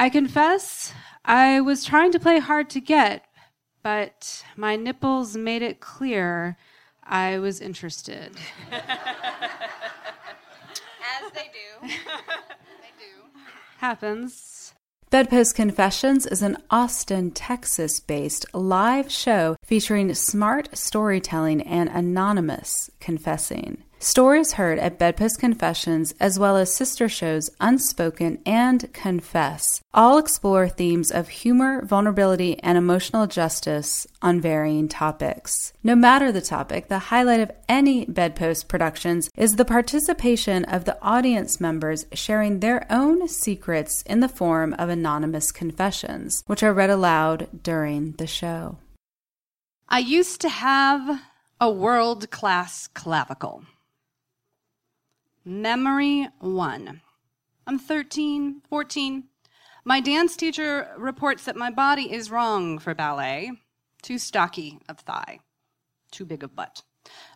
I confess, I was trying to play hard to get, but my nipples made it clear I was interested. As they do. they do. Happens. Bedpost Confessions is an Austin, Texas based live show featuring smart storytelling and anonymous confessing. Stories heard at Bedpost Confessions, as well as sister shows Unspoken and Confess, all explore themes of humor, vulnerability, and emotional justice on varying topics. No matter the topic, the highlight of any Bedpost productions is the participation of the audience members sharing their own secrets in the form of anonymous confessions, which are read aloud during the show. I used to have a world class clavicle. Memory one. I'm 13, 14. My dance teacher reports that my body is wrong for ballet. Too stocky of thigh, too big of butt.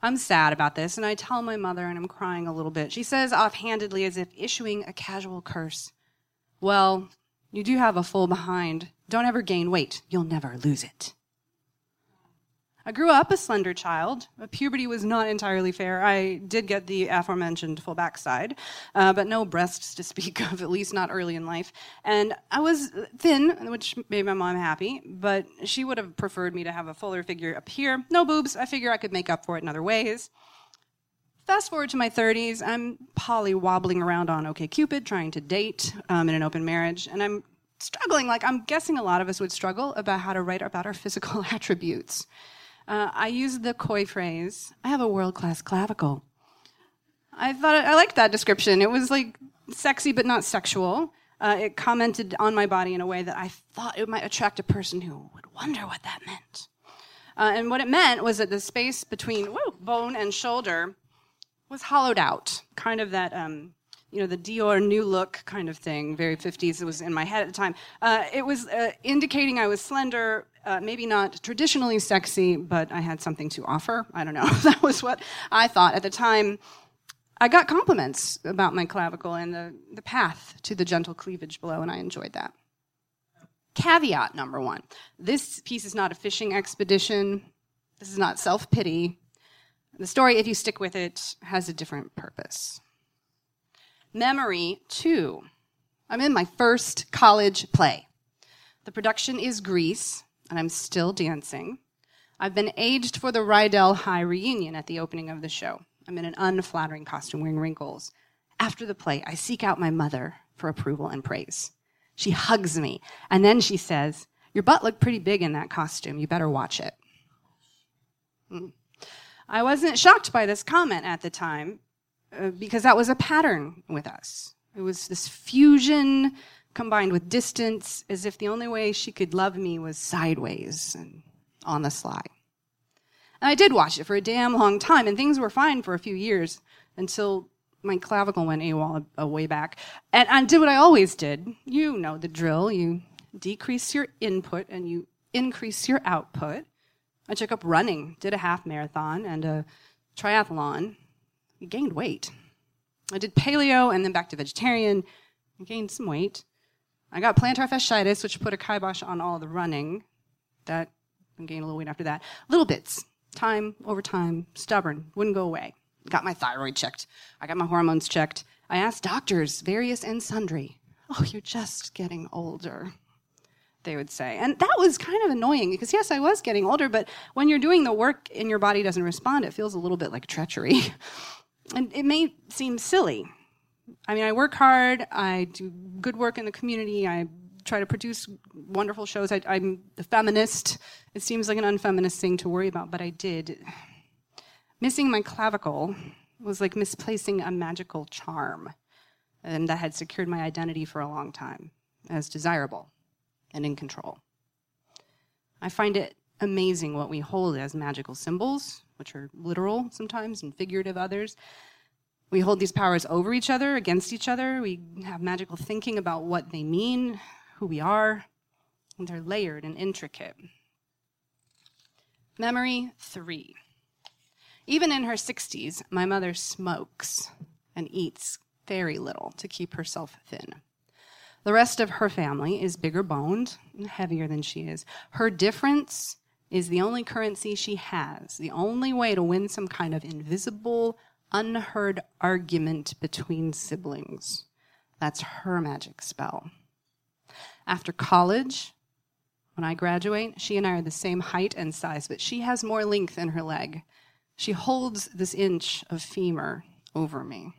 I'm sad about this, and I tell my mother, and I'm crying a little bit. She says offhandedly, as if issuing a casual curse, Well, you do have a full behind. Don't ever gain weight. You'll never lose it. I grew up a slender child. Puberty was not entirely fair. I did get the aforementioned full backside, uh, but no breasts to speak of, at least not early in life. And I was thin, which made my mom happy, but she would have preferred me to have a fuller figure up here. No boobs. I figure I could make up for it in other ways. Fast forward to my 30s, I'm poly wobbling around on OKCupid, trying to date um, in an open marriage, and I'm struggling like I'm guessing a lot of us would struggle about how to write about our physical attributes. Uh, I used the coy phrase, I have a world class clavicle. I thought I liked that description. It was like sexy but not sexual. Uh, it commented on my body in a way that I thought it might attract a person who would wonder what that meant. Uh, and what it meant was that the space between woo, bone and shoulder was hollowed out, kind of that, um, you know, the Dior new look kind of thing, very 50s. It was in my head at the time. Uh, it was uh, indicating I was slender, uh, maybe not traditionally sexy, but I had something to offer. I don't know. that was what I thought at the time. I got compliments about my clavicle and the, the path to the gentle cleavage below, and I enjoyed that. Caveat number one this piece is not a fishing expedition. This is not self pity. The story, if you stick with it, has a different purpose. Memory two. I'm in my first college play. The production is Grease, and I'm still dancing. I've been aged for the Rydell High reunion at the opening of the show. I'm in an unflattering costume wearing wrinkles. After the play, I seek out my mother for approval and praise. She hugs me, and then she says, Your butt looked pretty big in that costume. You better watch it. Mm. I wasn't shocked by this comment at the time uh, because that was a pattern with us. It was this fusion combined with distance, as if the only way she could love me was sideways and on the sly. And I did watch it for a damn long time, and things were fine for a few years until my clavicle went AWOL a, a way back. And I did what I always did. You know the drill. You decrease your input and you increase your output. I took up running, did a half marathon and a triathlon. I gained weight. I did paleo and then back to vegetarian. I gained some weight. I got plantar fasciitis, which put a kibosh on all the running. That I gained a little weight after that. Little bits, time over time, stubborn, wouldn't go away. Got my thyroid checked. I got my hormones checked. I asked doctors, various and sundry. Oh, you're just getting older, they would say. And that was kind of annoying because, yes, I was getting older, but when you're doing the work and your body doesn't respond, it feels a little bit like treachery. and it may seem silly. I mean, I work hard, I do good work in the community, I try to produce wonderful shows. I, am a feminist. It seems like an unfeminist thing to worry about, but I did. Missing my clavicle was like misplacing a magical charm, and that had secured my identity for a long time as desirable and in control. I find it amazing what we hold as magical symbols, which are literal sometimes and figurative others. We hold these powers over each other, against each other. We have magical thinking about what they mean, who we are, and they're layered and intricate. Memory three. Even in her 60s, my mother smokes and eats very little to keep herself thin. The rest of her family is bigger boned and heavier than she is. Her difference is the only currency she has, the only way to win some kind of invisible, unheard argument between siblings. That's her magic spell. After college, when I graduate, she and I are the same height and size, but she has more length in her leg. She holds this inch of femur over me.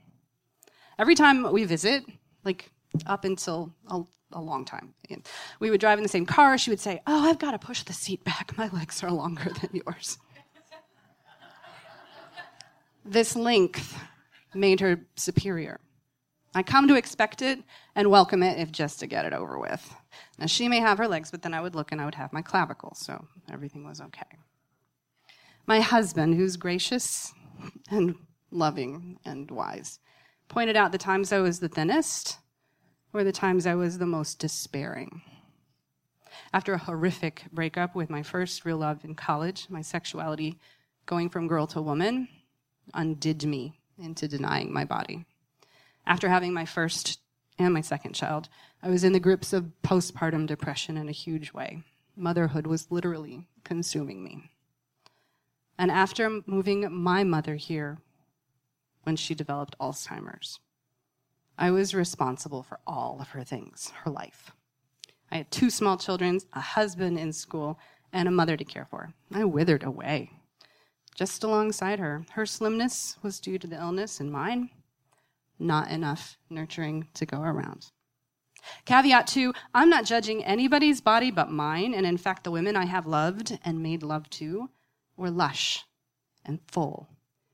Every time we visit, like up until a, long time, we would drive in the same car. She would say, Oh, I've got to push the seat back. My legs are longer than yours. this length made her superior. I come to expect it and welcome it if just to get it over with. Now, she may have her legs, but then I would look and I would have my clavicle, so everything was okay. My husband, who's gracious and loving and wise, pointed out the times I was the thinnest were the times I was the most despairing. After a horrific breakup with my first real love in college, my sexuality, going from girl to woman, undid me into denying my body. After having my first and my second child, I was in the grips of postpartum depression in a huge way. Motherhood was literally consuming me. And after moving my mother here when she developed Alzheimer's, I was responsible for all of her things, her life. I had two small children, a husband in school, and a mother to care for. I withered away. Just alongside her, her slimness was due to the illness, and mine, not enough nurturing to go around. Caveat two, I'm not judging anybody's body but mine, and in fact, the women I have loved and made love to were lush and full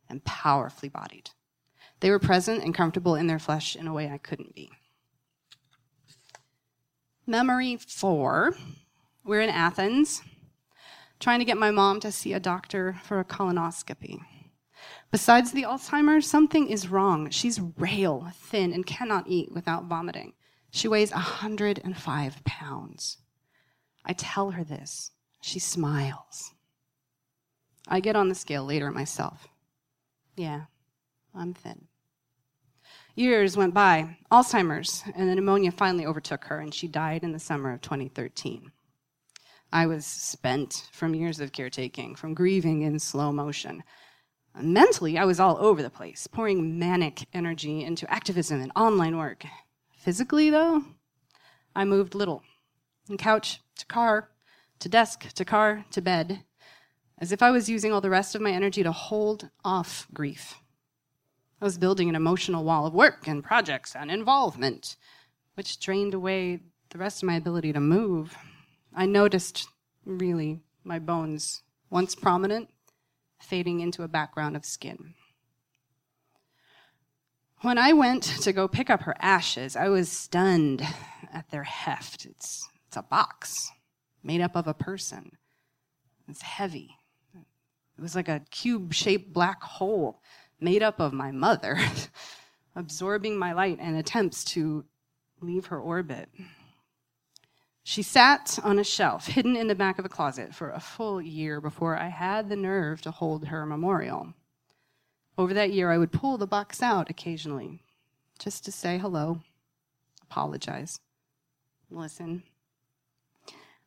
and powerfully bodied. They were present and comfortable in their flesh in a way I couldn't be. Memory four, we're in Athens, trying to get my mom to see a doctor for a colonoscopy. Besides the Alzheimer's, something is wrong. She's rail thin and cannot eat without vomiting. She weighs 105 pounds. I tell her this. She smiles. I get on the scale later myself. Yeah, I'm thin. Years went by, Alzheimer's, and the pneumonia finally overtook her, and she died in the summer of 2013. I was spent from years of caretaking, from grieving in slow motion. Mentally, I was all over the place, pouring manic energy into activism and online work. Physically, though, I moved little. From couch to car, to desk, to car, to bed, as if I was using all the rest of my energy to hold off grief. I was building an emotional wall of work and projects and involvement, which drained away the rest of my ability to move. I noticed, really, my bones, once prominent, fading into a background of skin. When I went to go pick up her ashes, I was stunned at their heft. It's, it's a box made up of a person. It's heavy. It was like a cube shaped black hole made up of my mother, absorbing my light and attempts to leave her orbit. She sat on a shelf, hidden in the back of a closet, for a full year before I had the nerve to hold her memorial. Over that year, I would pull the box out occasionally, just to say hello, apologize, listen.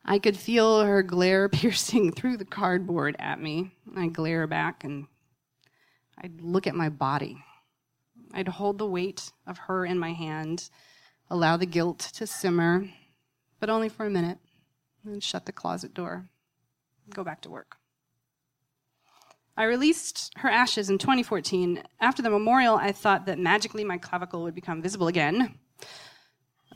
I could feel her glare piercing through the cardboard at me. I glare back and I'd look at my body. I'd hold the weight of her in my hand, allow the guilt to simmer, but only for a minute, and shut the closet door, go back to work. I released her ashes in 2014. After the memorial, I thought that magically my clavicle would become visible again.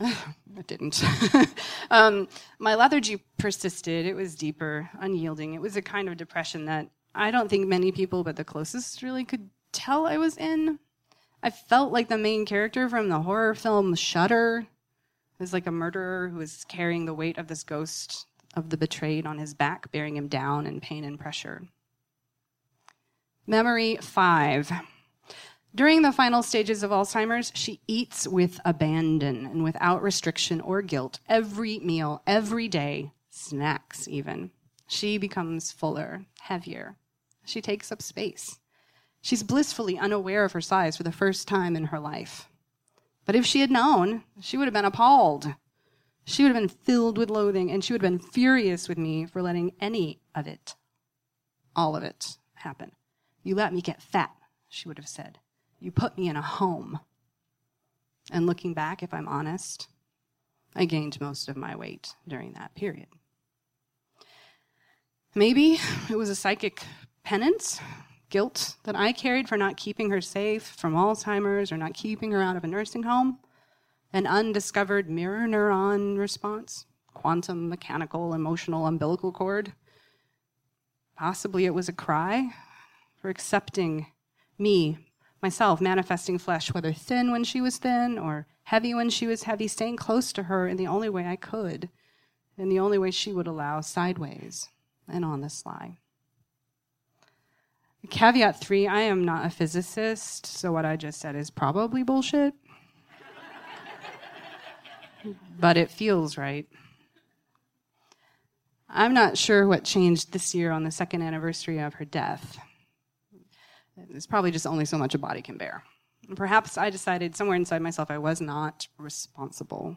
it didn't. um, my lethargy persisted. It was deeper, unyielding. It was a kind of depression that I don't think many people, but the closest really could tell I was in. I felt like the main character from the horror film Shutter was like a murderer who was carrying the weight of this ghost of the betrayed on his back, bearing him down in pain and pressure. Memory five. During the final stages of Alzheimer's, she eats with abandon and without restriction or guilt every meal, every day, snacks even. She becomes fuller, heavier. She takes up space. She's blissfully unaware of her size for the first time in her life. But if she had known, she would have been appalled. she would have been filled with loathing and she would have been furious with me for letting any of it, all of it, happen. You let me get fat, she would have said. You put me in a home. And looking back, if I'm honest, I gained most of my weight during that period. Maybe it was a psychic penance, guilt that I carried for not keeping her safe from Alzheimer's or not keeping her out of a nursing home, an undiscovered mirror neuron response, quantum mechanical emotional umbilical cord. Possibly it was a cry for accepting me, myself, manifesting flesh, whether thin when she was thin or heavy when she was heavy, staying close to her in the only way I could, in the only way she would allow, sideways and on the sly. Caveat three I am not a physicist, so what I just said is probably bullshit. but it feels right. I'm not sure what changed this year on the second anniversary of her death. It's probably just only so much a body can bear. Perhaps I decided somewhere inside myself I was not responsible.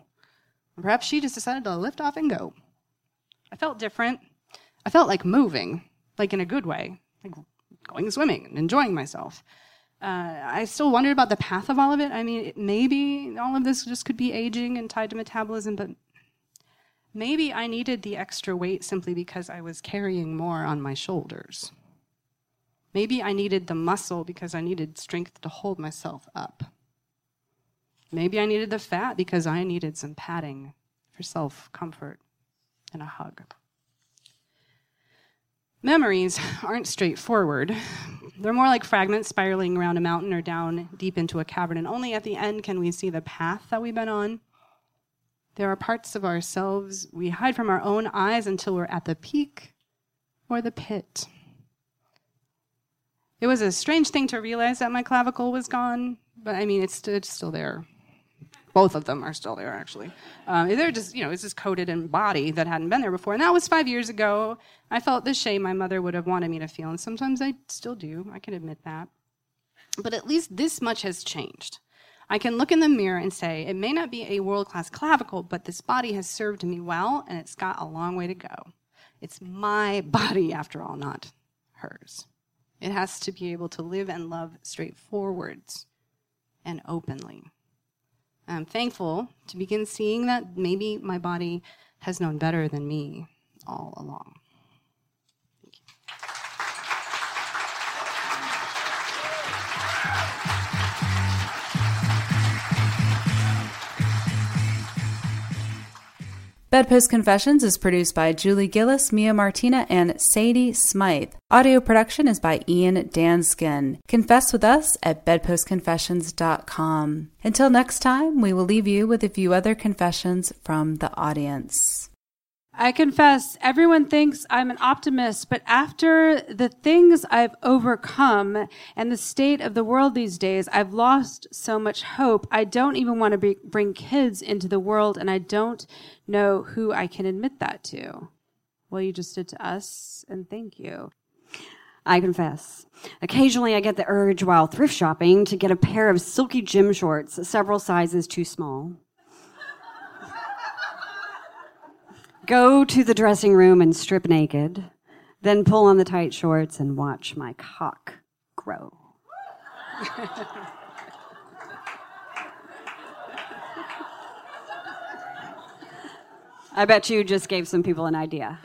perhaps she just decided to lift off and go. I felt different. I felt like moving, like in a good way, like going swimming and enjoying myself. Uh, I still wondered about the path of all of it. I mean, it, maybe all of this just could be aging and tied to metabolism, but maybe I needed the extra weight simply because I was carrying more on my shoulders. Maybe I needed the muscle because I needed strength to hold myself up. Maybe I needed the fat because I needed some padding for self comfort and a hug. Memories aren't straightforward. They're more like fragments spiraling around a mountain or down deep into a cavern, and only at the end can we see the path that we've been on. There are parts of ourselves we hide from our own eyes until we're at the peak or the pit. It was a strange thing to realize that my clavicle was gone, but I mean, it's, it's still there. Both of them are still there, actually. Um, they're just, you know, it's just coated in body that hadn't been there before. And that was five years ago. I felt the shame my mother would have wanted me to feel, and sometimes I still do. I can admit that. But at least this much has changed. I can look in the mirror and say, it may not be a world class clavicle, but this body has served me well, and it's got a long way to go. It's my body, after all, not hers. It has to be able to live and love straightforwards and openly. I'm thankful to begin seeing that maybe my body has known better than me all along. Bedpost Confessions is produced by Julie Gillis, Mia Martina, and Sadie Smythe. Audio production is by Ian Danskin. Confess with us at bedpostconfessions.com. Until next time, we will leave you with a few other confessions from the audience. I confess, everyone thinks I'm an optimist, but after the things I've overcome and the state of the world these days, I've lost so much hope. I don't even want to be, bring kids into the world, and I don't know who I can admit that to. Well, you just did to us, and thank you. I confess. Occasionally, I get the urge while thrift shopping to get a pair of silky gym shorts, several sizes too small. Go to the dressing room and strip naked, then pull on the tight shorts and watch my cock grow. I bet you just gave some people an idea.